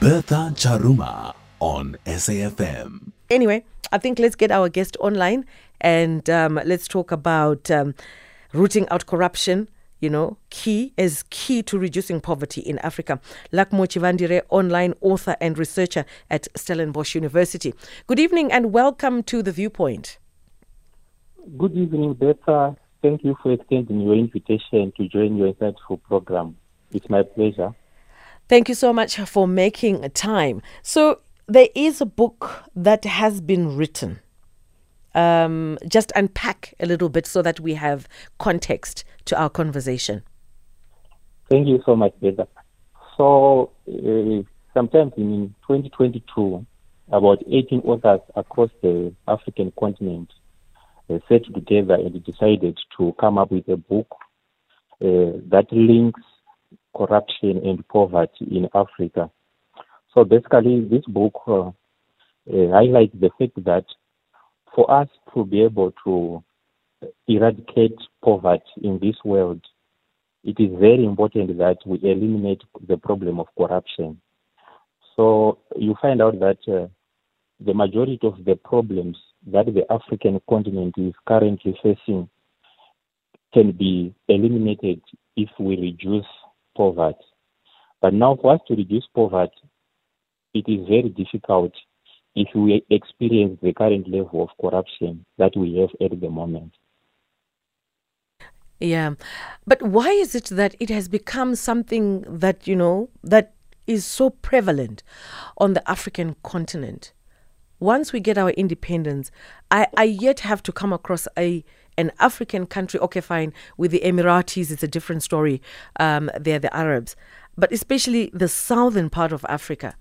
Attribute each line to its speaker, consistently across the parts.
Speaker 1: Bertha Charuma on SAFM.
Speaker 2: Anyway, I think let's get our guest online and um, let's talk about um, rooting out corruption. You know, key is key to reducing poverty in Africa. Luckmore Chivandire, online author and researcher at Stellenbosch University. Good evening and welcome to The Viewpoint.
Speaker 3: Good evening, Bertha. Thank you for extending your invitation to join your insightful program. It's my pleasure.
Speaker 2: Thank you so much for making time. So, there is a book that has been written. Um, just unpack a little bit so that we have context to our conversation.
Speaker 3: Thank you so much, Bertha. So, uh, sometime in 2022, about 18 authors across the African continent uh, sat together and decided to come up with a book uh, that links corruption and poverty in Africa. So basically, this book uh, uh, highlights the fact that for us to be able to eradicate poverty in this world, it is very important that we eliminate the problem of corruption. So you find out that uh, the majority of the problems that the African continent is currently facing can be eliminated if we reduce poverty. But now, for us to reduce poverty, it is very difficult if we experience the current level of corruption that we have at the moment.
Speaker 2: Yeah. But why is it that it has become something that, you know, that is so prevalent on the African continent? Once we get our independence, I, I yet have to come across a an African country, okay, fine, with the Emiratis, it's a different story. Um, they're the Arabs. But especially the southern part of Africa.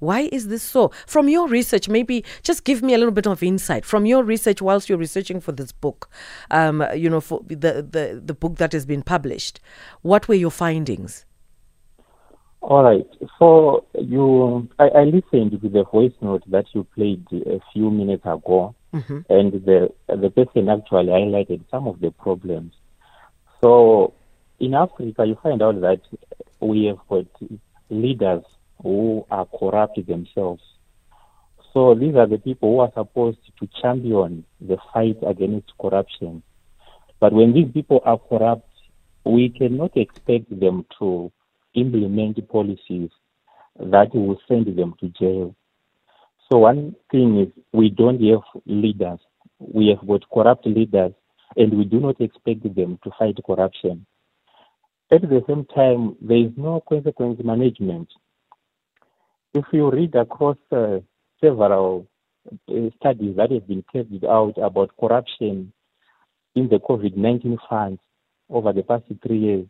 Speaker 2: Why is this so? From your research, maybe just give me a little bit of insight. From your research, whilst you're researching for this book, um, you know, for the, the, the book that has been published, what were your findings?
Speaker 3: All right. So you, I, I listened to the voice note that you played a few minutes ago, mm-hmm. and the the person actually highlighted some of the problems. So in Africa, you find out that we have got leaders who are corrupt themselves. So these are the people who are supposed to champion the fight against corruption. But when these people are corrupt, we cannot expect them to implement policies that will send them to jail. So one thing is we don't have leaders. We have got corrupt leaders and we do not expect them to fight corruption. At the same time, there is no consequence management. If you read across uh, several uh, studies that have been carried out about corruption in the COVID-19 funds over the past three years,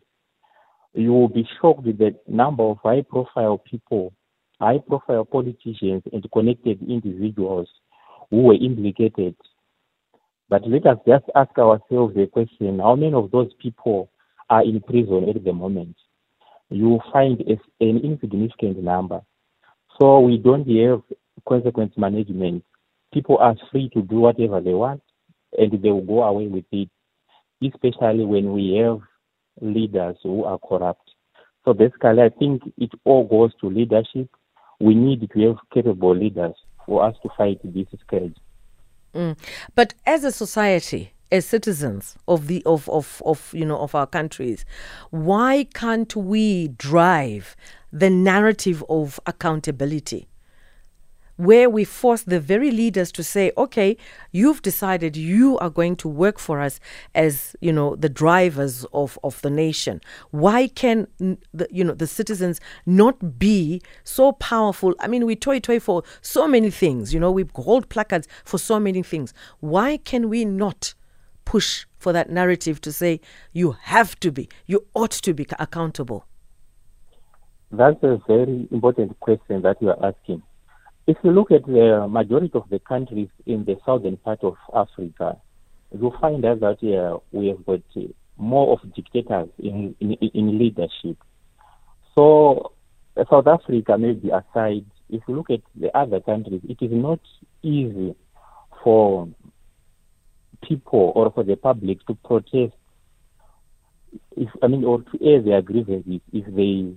Speaker 3: you will be shocked with the number of high profile people, high profile politicians, and connected individuals who were implicated. But let us just ask ourselves the question how many of those people are in prison at the moment? You will find an insignificant number. So we don't have consequence management. People are free to do whatever they want and they will go away with it, especially when we have leaders who are corrupt. So basically, I think it all goes to leadership. We need to have capable leaders for us to fight this scourge.
Speaker 2: Mm. But as a society, as citizens of the of, of, of you know of our countries, why can't we drive the narrative of accountability? Where we force the very leaders to say, okay, you've decided you are going to work for us as, you know, the drivers of, of the nation. Why can, the, you know, the citizens not be so powerful? I mean, we toy toy for so many things, you know, we hold placards for so many things. Why can we not push for that narrative to say, you have to be, you ought to be accountable?
Speaker 3: That's a very important question that you are asking if you look at the majority of the countries in the southern part of Africa, you find out that uh, we have got more of dictators in, in, in leadership. So uh, South Africa may be aside. If you look at the other countries, it is not easy for people or for the public to protest if I mean or to air their grievances if they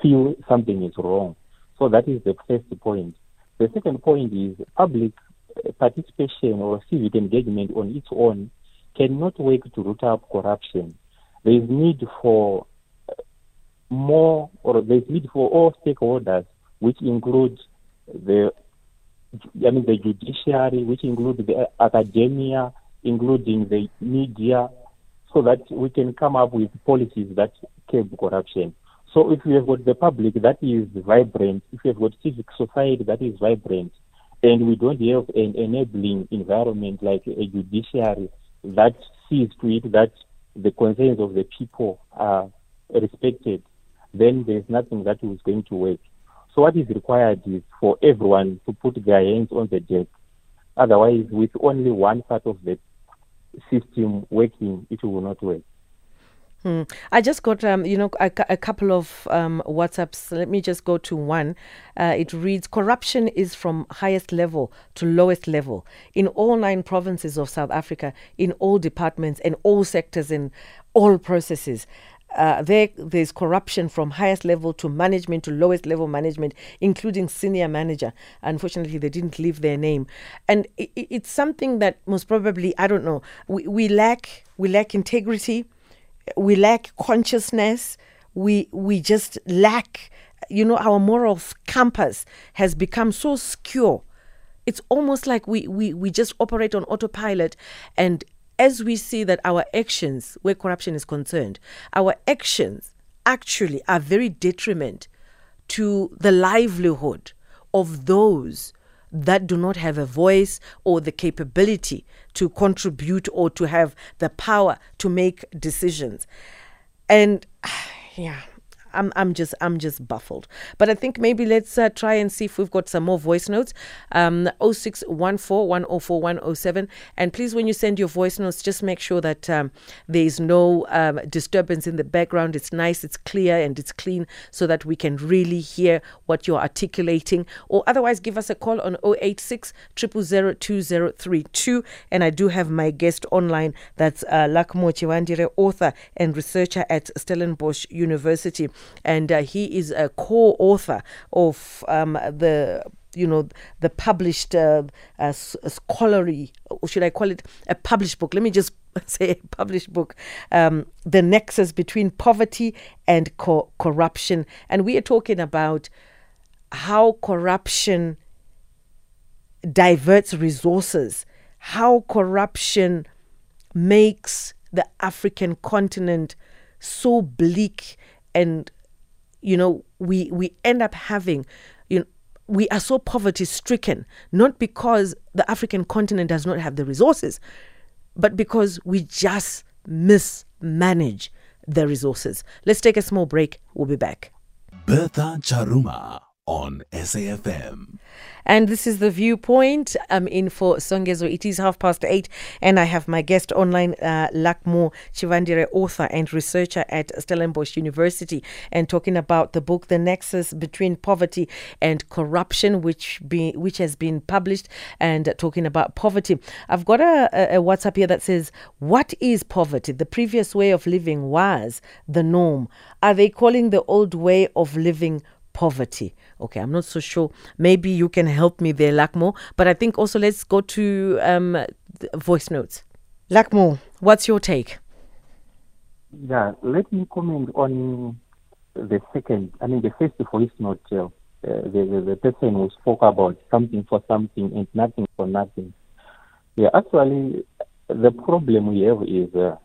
Speaker 3: feel something is wrong. So that is the first point. The second point is public uh, participation or civic engagement on its own cannot work to root out corruption. There is need for uh, more, or there is need for all stakeholders, which include the, I mean, the judiciary, which include the academia, including the media, so that we can come up with policies that curb corruption. So if you have got the public that is vibrant, if you have got civic society that is vibrant, and we don't have an enabling environment like a judiciary that sees to it that the concerns of the people are respected, then there's nothing that is going to work. So what is required is for everyone to put their hands on the deck. Otherwise, with only one part of the system working, it will not work.
Speaker 2: Hmm. I just got, um, you know, a, a couple of um, WhatsApps. Let me just go to one. Uh, it reads Corruption is from highest level to lowest level in all nine provinces of South Africa, in all departments, and all sectors, in all processes. Uh, there, there's corruption from highest level to management to lowest level management, including senior manager. Unfortunately, they didn't leave their name, and it, it's something that most probably I don't know. We, we lack we lack integrity we lack consciousness. We we just lack you know our moral compass has become so skew it's almost like we we we just operate on autopilot. And as we see that our actions where corruption is concerned our actions actually are very detriment to the livelihood of those that do not have a voice or the capability to contribute or to have the power to make decisions. And yeah, I'm I'm just I'm just baffled. But I think maybe let's uh, try and see if we've got some more voice notes. Um 0614104107 and please when you send your voice notes just make sure that um, there is no um, disturbance in the background. It's nice, it's clear and it's clean so that we can really hear what you're articulating or otherwise give us a call on 086 2032 and I do have my guest online that's uh, Luckmore Chivandire author and researcher at Stellenbosch University and uh, he is a co-author of um, the you know the published uh, uh, scholarly or should i call it a published book? Let me just say a published book. Um, the nexus between poverty and co- corruption. And we are talking about how corruption diverts resources how corruption makes the african continent so bleak and you know we we end up having you know we are so poverty stricken not because the african continent does not have the resources but because we just mismanage the resources. Let's take a small break. We'll be back.
Speaker 1: Bertha Charuma on SAFM.
Speaker 2: And this is the viewpoint. I'm in for Songezo. It is half past eight, and I have my guest online, uh, Luckmore Chivandire, author and researcher at Stellenbosch University, and talking about the book "The Nexus Between Poverty and Corruption," which be which has been published, and talking about poverty. I've got a, a, a WhatsApp here that says, "What is poverty? The previous way of living was the norm. Are they calling the old way of living?" Poverty. Okay, I'm not so sure. Maybe you can help me there, Luckmore. But I think also let's go to um, voice notes. Luckmore, what's your take?
Speaker 3: Yeah, let me comment on the second, I mean, the first voice note. Uh, the, the, the person who spoke about something for something and nothing for nothing. Yeah, actually, the problem we have is uh,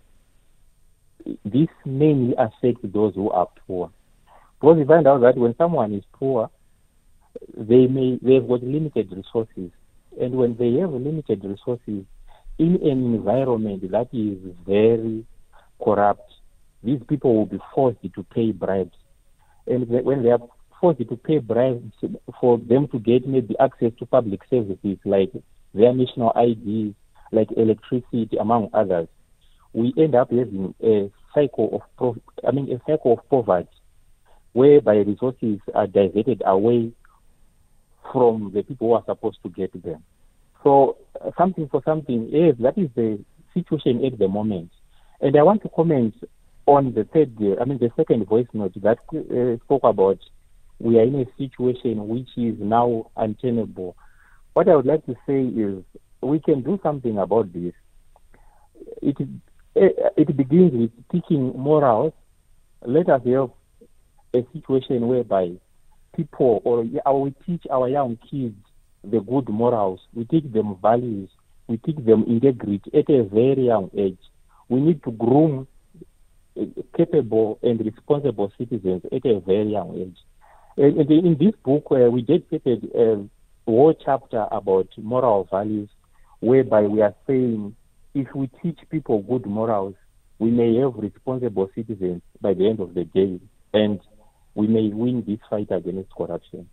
Speaker 3: this mainly affects those who are poor. Because we find out that when someone is poor, they may they've got limited resources, and when they have limited resources in an environment that is very corrupt, these people will be forced to pay bribes, and when they are forced to pay bribes for them to get maybe access to public services like their national IDs, like electricity, among others, we end up having a cycle of pro- I mean a cycle of poverty whereby resources are diverted away from the people who are supposed to get them. So uh, something for something, yes, that is the situation at the moment. And I want to comment on the third, I mean the second voice note that uh, spoke about we are in a situation which is now untenable. What I would like to say is we can do something about this. It it begins with teaching morals. Let us have a situation whereby people or, we teach our young kids the good morals. We teach them values. We teach them integrity at a very young age. We need to groom uh, capable and responsible citizens at a very young age. And in this book, uh, we dedicated a whole chapter about moral values, whereby we are saying if we teach people good morals, we may have responsible citizens by the end of the day, and we may win this fight against corruption.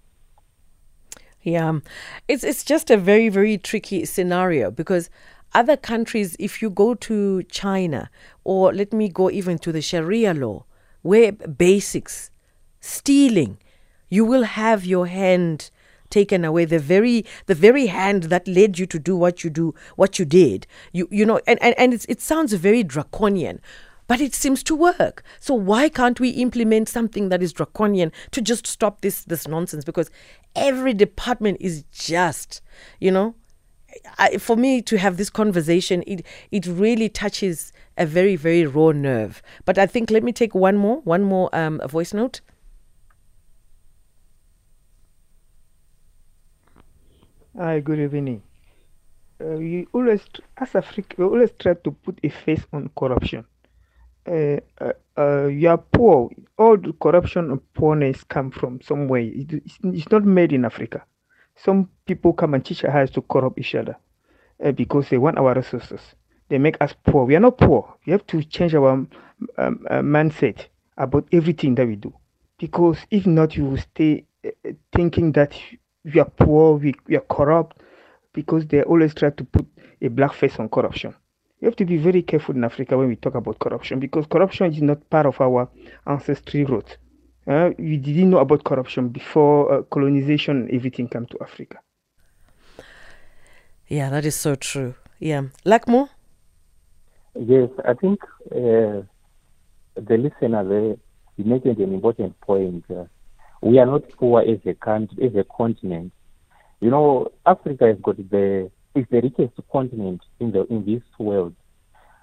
Speaker 2: Yeah, it's it's just a very very tricky scenario because other countries, if you go to China or let me go even to the Sharia law, where basics, stealing, you will have your hand taken away. The very the very hand that led you to do what you do what you did. You you know and and, and it sounds very draconian but it seems to work. So why can't we implement something that is draconian to just stop this this nonsense? Because every department is just, you know, I, for me to have this conversation, it it really touches a very very raw nerve. But I think let me take one more one more um, voice note.
Speaker 4: Hi, good evening. Uh, we always, as Africa, we always try to put a face on corruption uh, uh, you are poor. All the corruption and poorness come from somewhere. It, it's, it's, not made in Africa. Some people come and teach us to corrupt each other uh, because they want our resources. They make us poor. We are not poor. We have to change our um, um, mindset about everything that we do. Because if not, you will stay thinking that we are poor, we, we are corrupt, because they always try to put a black face on corruption we have to be very careful in Africa when we talk about corruption because corruption is not part of our ancestry roots. Uh, we didn't know about corruption before uh, colonization everything came to Africa.
Speaker 2: Yeah, that is so true. Yeah. Luckmore?
Speaker 3: Yes, I think uh, the listener there he mentioned an important point. Uh, we are not poor as a country, as a continent. You know, Africa has got the is the richest continent in the in this world,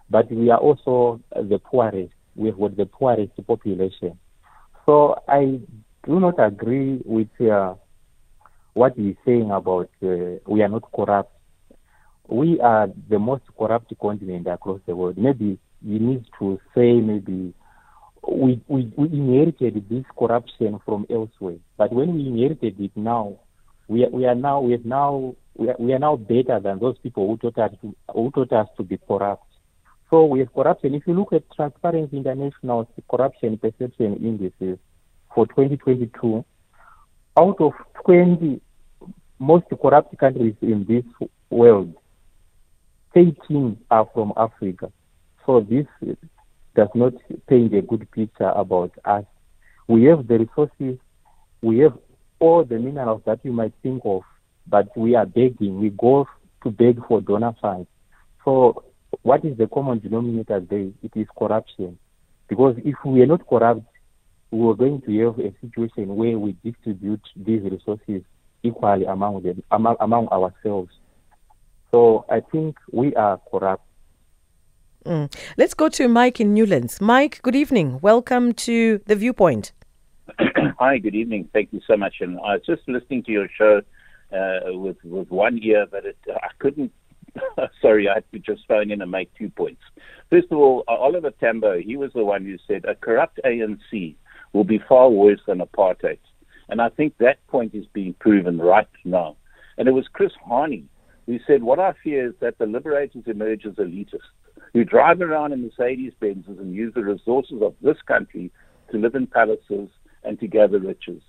Speaker 3: but we are also the poorest. We've got the poorest population. So I do not agree with uh, what he's saying about uh, we are not corrupt. We are the most corrupt continent across the world. Maybe you need to say maybe we, we, we inherited this corruption from elsewhere. But when we inherited it now, we are, we are now we have now we are, we are now better than those people who taught us to, who taught us to be corrupt. So have corruption. If you look at Transparency International's corruption perception indices for 2022, out of 20 most corrupt countries in this world, 18 are from Africa. So this does not paint a good picture about us. We have the resources, we have all the minerals that you might think of but we are begging. We go to beg for donor funds. So what is the common denominator there? It is corruption. Because if we are not corrupt, we are going to have a situation where we distribute these resources equally among them, among, among ourselves. So I think we are corrupt.
Speaker 2: Mm. Let's go to Mike in Newlands. Mike, good evening. Welcome to The Viewpoint.
Speaker 5: Hi, good evening. Thank you so much. And I was just listening to your show uh, with with one ear, but it, I couldn't. sorry, I had to just phone in and make two points. First of all, Oliver Tambo, he was the one who said a corrupt ANC will be far worse than apartheid, and I think that point is being proven right now. And it was Chris Hani who said, "What I fear is that the liberators emerge as elitists who drive around in Mercedes Benzes and use the resources of this country to live in palaces and to gather riches."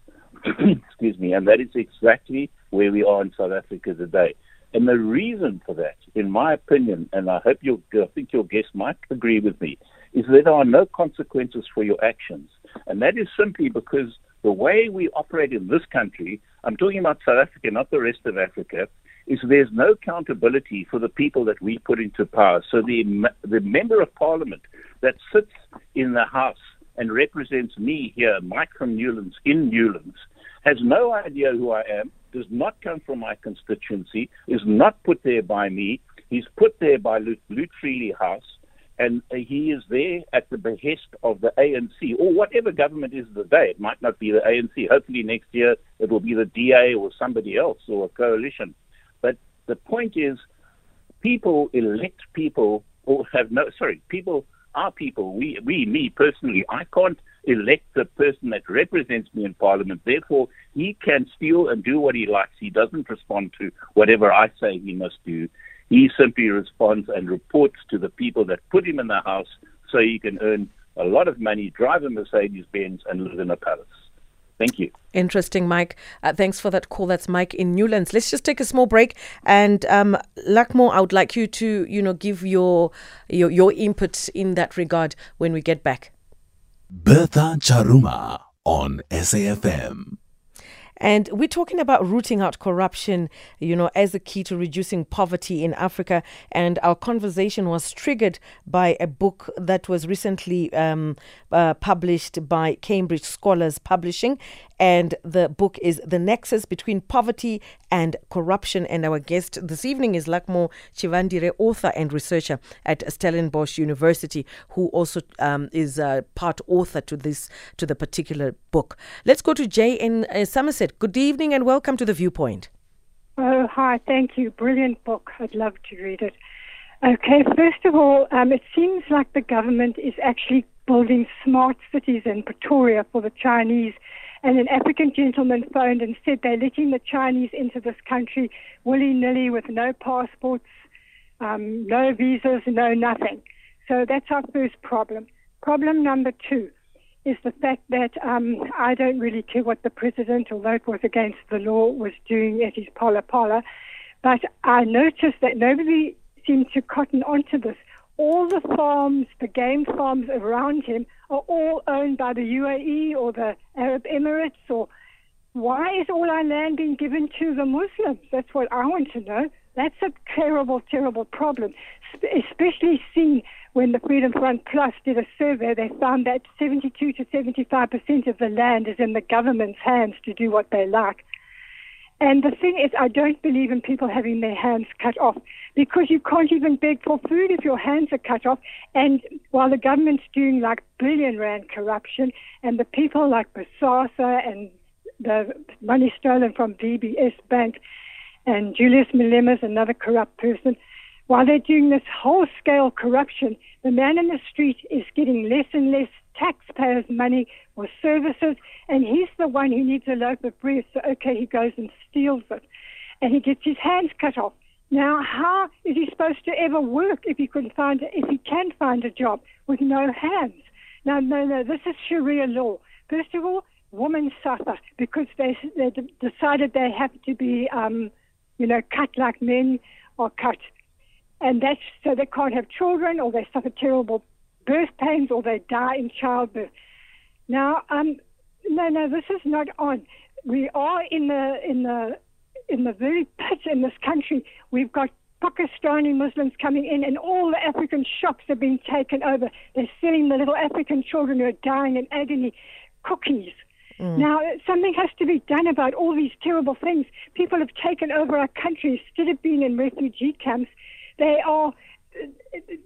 Speaker 5: Excuse me, and that is exactly where we are in South Africa today. And the reason for that, in my opinion, and I hope you'll, I think your guest might agree with me, is that there are no consequences for your actions. And that is simply because the way we operate in this country, I'm talking about South Africa, not the rest of Africa, is there's no accountability for the people that we put into power. So the, the member of parliament that sits in the House and represents me here, Mike from Newlands, in Newlands, has no idea who I am, does not come from my constituency, is not put there by me. He's put there by Lute, Lute Freely House, and he is there at the behest of the ANC or whatever government is the day. It might not be the ANC. Hopefully next year it will be the DA or somebody else or a coalition. But the point is, people elect people or have no sorry, people are people. We we me personally, I can't elect the person that represents me in Parliament. Therefore, he can steal and do what he likes. He doesn't respond to whatever I say he must do. He simply responds and reports to the people that put him in the house so he can earn a lot of money, drive a Mercedes Benz, and live in a palace. Thank you.
Speaker 2: Interesting, Mike. Uh, thanks for that call. That's Mike in Newlands. Let's just take a small break, and um, Luckmore, I would like you to, you know, give your your your input in that regard when we get back.
Speaker 1: Bertha Charuma on SAFM.
Speaker 2: And we're talking about rooting out corruption, you know, as a key to reducing poverty in Africa. And our conversation was triggered by a book that was recently um, uh, published by Cambridge Scholars Publishing. And the book is The Nexus Between Poverty and Corruption. And our guest this evening is Luckmore Chivandire, author and researcher at Stellenbosch University, who also um, is a part author to this to the particular book. Let's go to Jay in uh, Somerset. Good evening and welcome to the Viewpoint.
Speaker 6: Oh, hi. Thank you. Brilliant book. I'd love to read it. Okay, first of all, um, it seems like the government is actually building smart cities in Pretoria for the Chinese and an African gentleman phoned and said they're letting the Chinese into this country willy nilly with no passports, um, no visas, no nothing. So that's our first problem. Problem number two is the fact that um, I don't really care what the president, although it was against the law, was doing at his Phala Phala. But I noticed that nobody seemed to cotton onto this. All the farms, the game farms around him, are all owned by the UAE or the Arab Emirates or why is all our land being given to the Muslims? That's what I want to know. That's a terrible, terrible problem, especially seeing when the Freedom Front Plus did a survey, they found that 72 to 75 percent of the land is in the government's hands to do what they like. And the thing is, I don't believe in people having their hands cut off because you can't even beg for food if your hands are cut off. And while the government's doing like billion rand corruption, and the people like Bosasa and the money stolen from VBS Bank and Julius Malema is another corrupt person, while they're doing this whole scale corruption, the man in the street is getting less and less taxpayers' money or services, and he's the one who needs a loaf of bread. So, okay, he goes and steals it, and he gets his hands cut off. Now, how is he supposed to ever work if he can find if he can find a job with no hands? No, no, no. This is Sharia law. First of all, women suffer because they they decided they have to be, um, you know, cut like men are cut, and that's so they can't have children or they suffer terrible birth pains or they die in childbirth. Now, um, no, no, this is not on. We are in the in the in the very pit in this country. We've got Pakistani Muslims coming in, and all the African shops have been taken over. They're selling the little African children who are dying in agony cookies. Mm. Now, something has to be done about all these terrible things. People have taken over our country instead of being in refugee camps. They are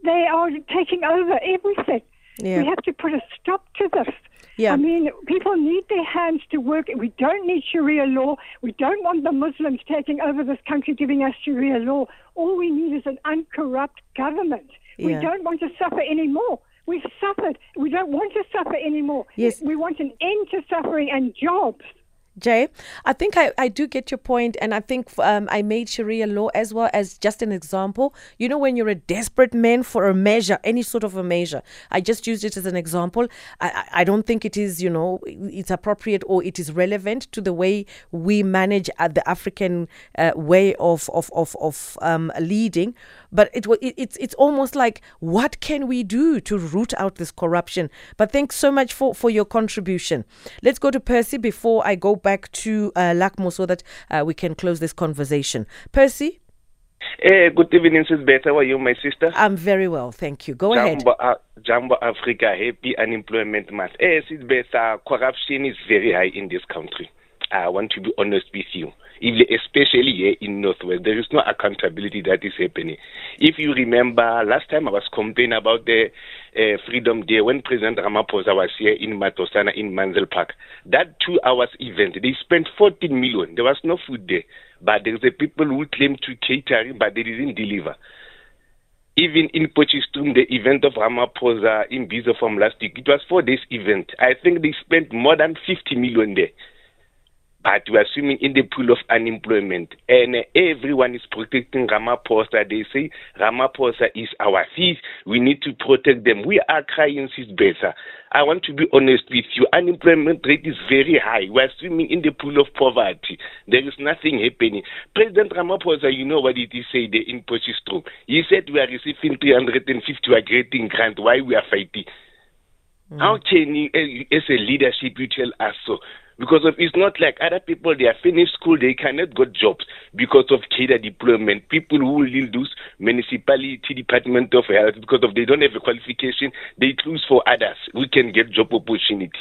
Speaker 6: they are taking over everything. Yeah. We have to put a stop to this. Yeah. I mean, people need their hands to work. We don't need Sharia law. We don't want the Muslims taking over this country, giving us Sharia law. All we need is an uncorrupt government. Yeah. We don't want to suffer anymore. We've suffered. We don't want to suffer anymore.
Speaker 2: Yes.
Speaker 6: We want an end to suffering and jobs.
Speaker 2: Jay, I think I, I do get your point, and I think um, I made Sharia law as well as just an example. You know, when you're a desperate man for a measure, any sort of a measure, I just used it as an example. I, I don't think it is, you know, it's appropriate or it is relevant to the way we manage uh, the African uh, way of of of, of um, leading. But it, it it's it's almost like what can we do to root out this corruption? But thanks so much for for your contribution. Let's go to Percy before I go back to uh, Luckmore so that uh, we can close this conversation. Percy.
Speaker 7: Hey, good evening, Sis Beth. How are you, my sister?
Speaker 2: I'm very well, thank you. Go
Speaker 7: Jambo,
Speaker 2: ahead.
Speaker 7: Uh, Jambo Africa, happy unemployment month. Hey, Sis Beth, uh, corruption is very high in this country. I want to be honest with you. Especially here in Northwest, there is no accountability that is happening. If you remember, last time I was complaining about the uh, Freedom Day when President Ramaphosa was here in Matlosana in Manzel Park. That two hours event, they spent 14 million. There was no food there, but there's the people who claim to catering, but they didn't deliver even in Potchefstroom, the event of Ramaphosa in Bizo from last week, it was four days event. I think they spent more than 50 million there. But we are swimming in the pool of unemployment. And everyone is protecting Ramaphosa. They say Ramaphosa is our thief. We need to protect them. We are crying is better. I want to be honest with you. Unemployment rate is very high. We are swimming in the pool of poverty. There is nothing happening. President Ramaphosa, you know what did he say there in? He said we are receiving 350, we are getting grant. Why we are fighting? Mm. How can you, as a leadership, you tell us so? Because of it's not like other people they are finished school they cannot get jobs because of cadre deployment people who will lose municipality department of health because of they don't have a qualification they choose for others who can get job opportunity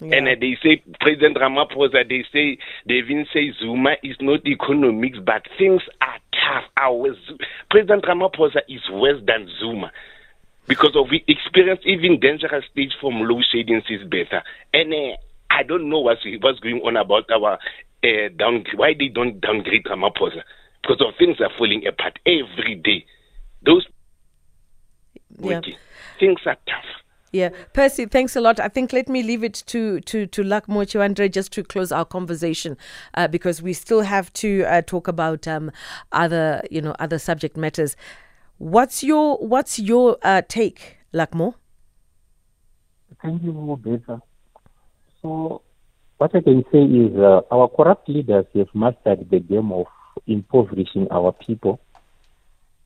Speaker 7: yeah. And uh, they say President Ramaphosa, they say they even say Zuma is not economics, but things are tough. Our President Ramaphosa is worse than Zuma because of we experience even dangerous stage from load shedding is better. And uh, I don't know what's, what's going on about our uh, down. Why they don't downgrade Ramaphosa? Because of things are falling apart every day. Those yeah. things are tough.
Speaker 2: Yeah, Percy, thanks a lot. I think let me leave it to to to Luckmore Chivandire just to close our conversation uh, because we still have to uh, talk about um, other you know other subject matters. What's your what's your uh, take, Luckmore?
Speaker 3: Thank you, Beta. So, what I can say is uh, our corrupt leaders have mastered the game of impoverishing our people.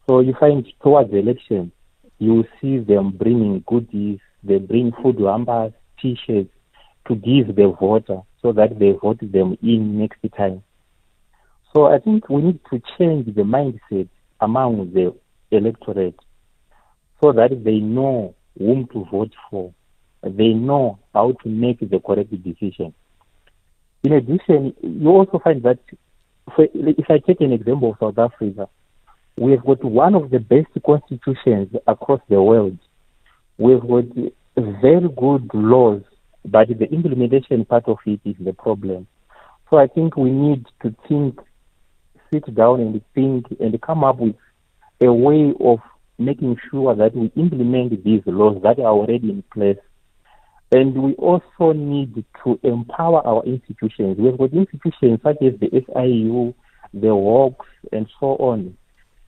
Speaker 3: So, you find towards election, you see them bringing goodies, they bring food hampers, t shirts to give the voter so that they vote them in next time. So, I think we need to change the mindset among the electorate so that they know whom to vote for they know how to make the correct decision. In addition, you also find that if I take an example of South Africa, we have got one of the best constitutions across the world. We've got very good laws, but the implementation part of it is the problem. So I think we need to think, sit down and think and come up with a way of making sure that we implement these laws that are already in place and we also need to empower our institutions. We've got institutions such as the SIU, the WOX, and so on.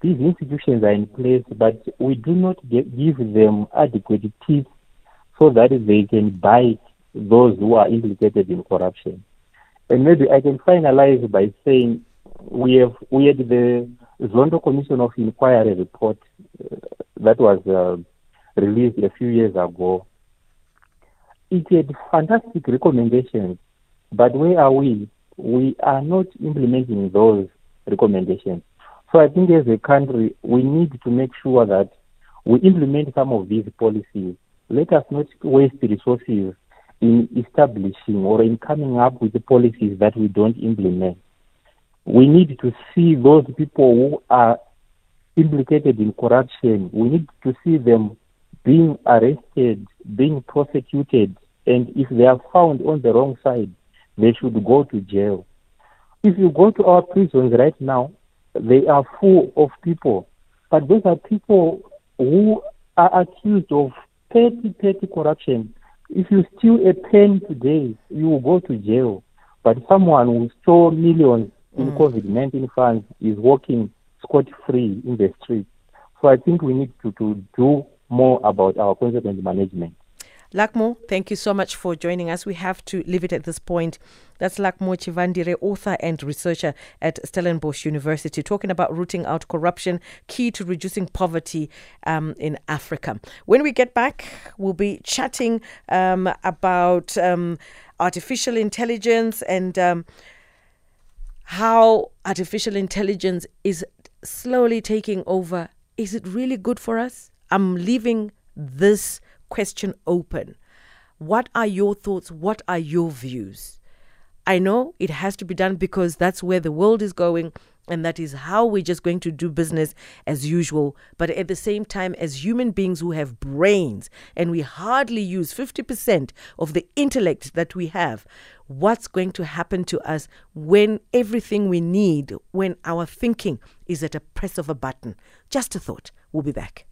Speaker 3: These institutions are in place, but we do not get, give them adequate teeth so that they can bite those who are implicated in corruption. And maybe I can finalize by saying we have we had the Zondo Commission of Inquiry report uh, that was uh, released a few years ago it had fantastic recommendations, but where are we? We are not implementing those recommendations. So I think as a country, we need to make sure that we implement some of these policies. Let us not waste resources in establishing or in coming up with the policies that we don't implement. We need to see those people who are implicated in corruption. We need to see them being arrested, being prosecuted, and if they are found on the wrong side, they should go to jail. If you go to our prisons right now, they are full of people, but those are people who are accused of petty, petty corruption. If you steal a pen today, you will go to jail. But someone who stole millions in mm. COVID 19 funds is walking scot free in the streets. So I think we need to, to do more about our consequence management.
Speaker 2: Luckmore, thank you so much for joining us. We have to leave it at this point. That's Luckmore Chivandire, author and researcher at Stellenbosch University, talking about rooting out corruption, key to reducing poverty um, in Africa. When we get back, we'll be chatting um, about um, artificial intelligence and um, how artificial intelligence is slowly taking over. Is it really good for us? I'm leaving this question open. What are your thoughts? What are your views? I know it has to be done because that's where the world is going and that is how we're just going to do business as usual. But at the same time, as human beings who have brains and we hardly use 50% of the intellect that we have, what's going to happen to us when everything we need, when our thinking is at a press of a button? Just a thought. We'll be back.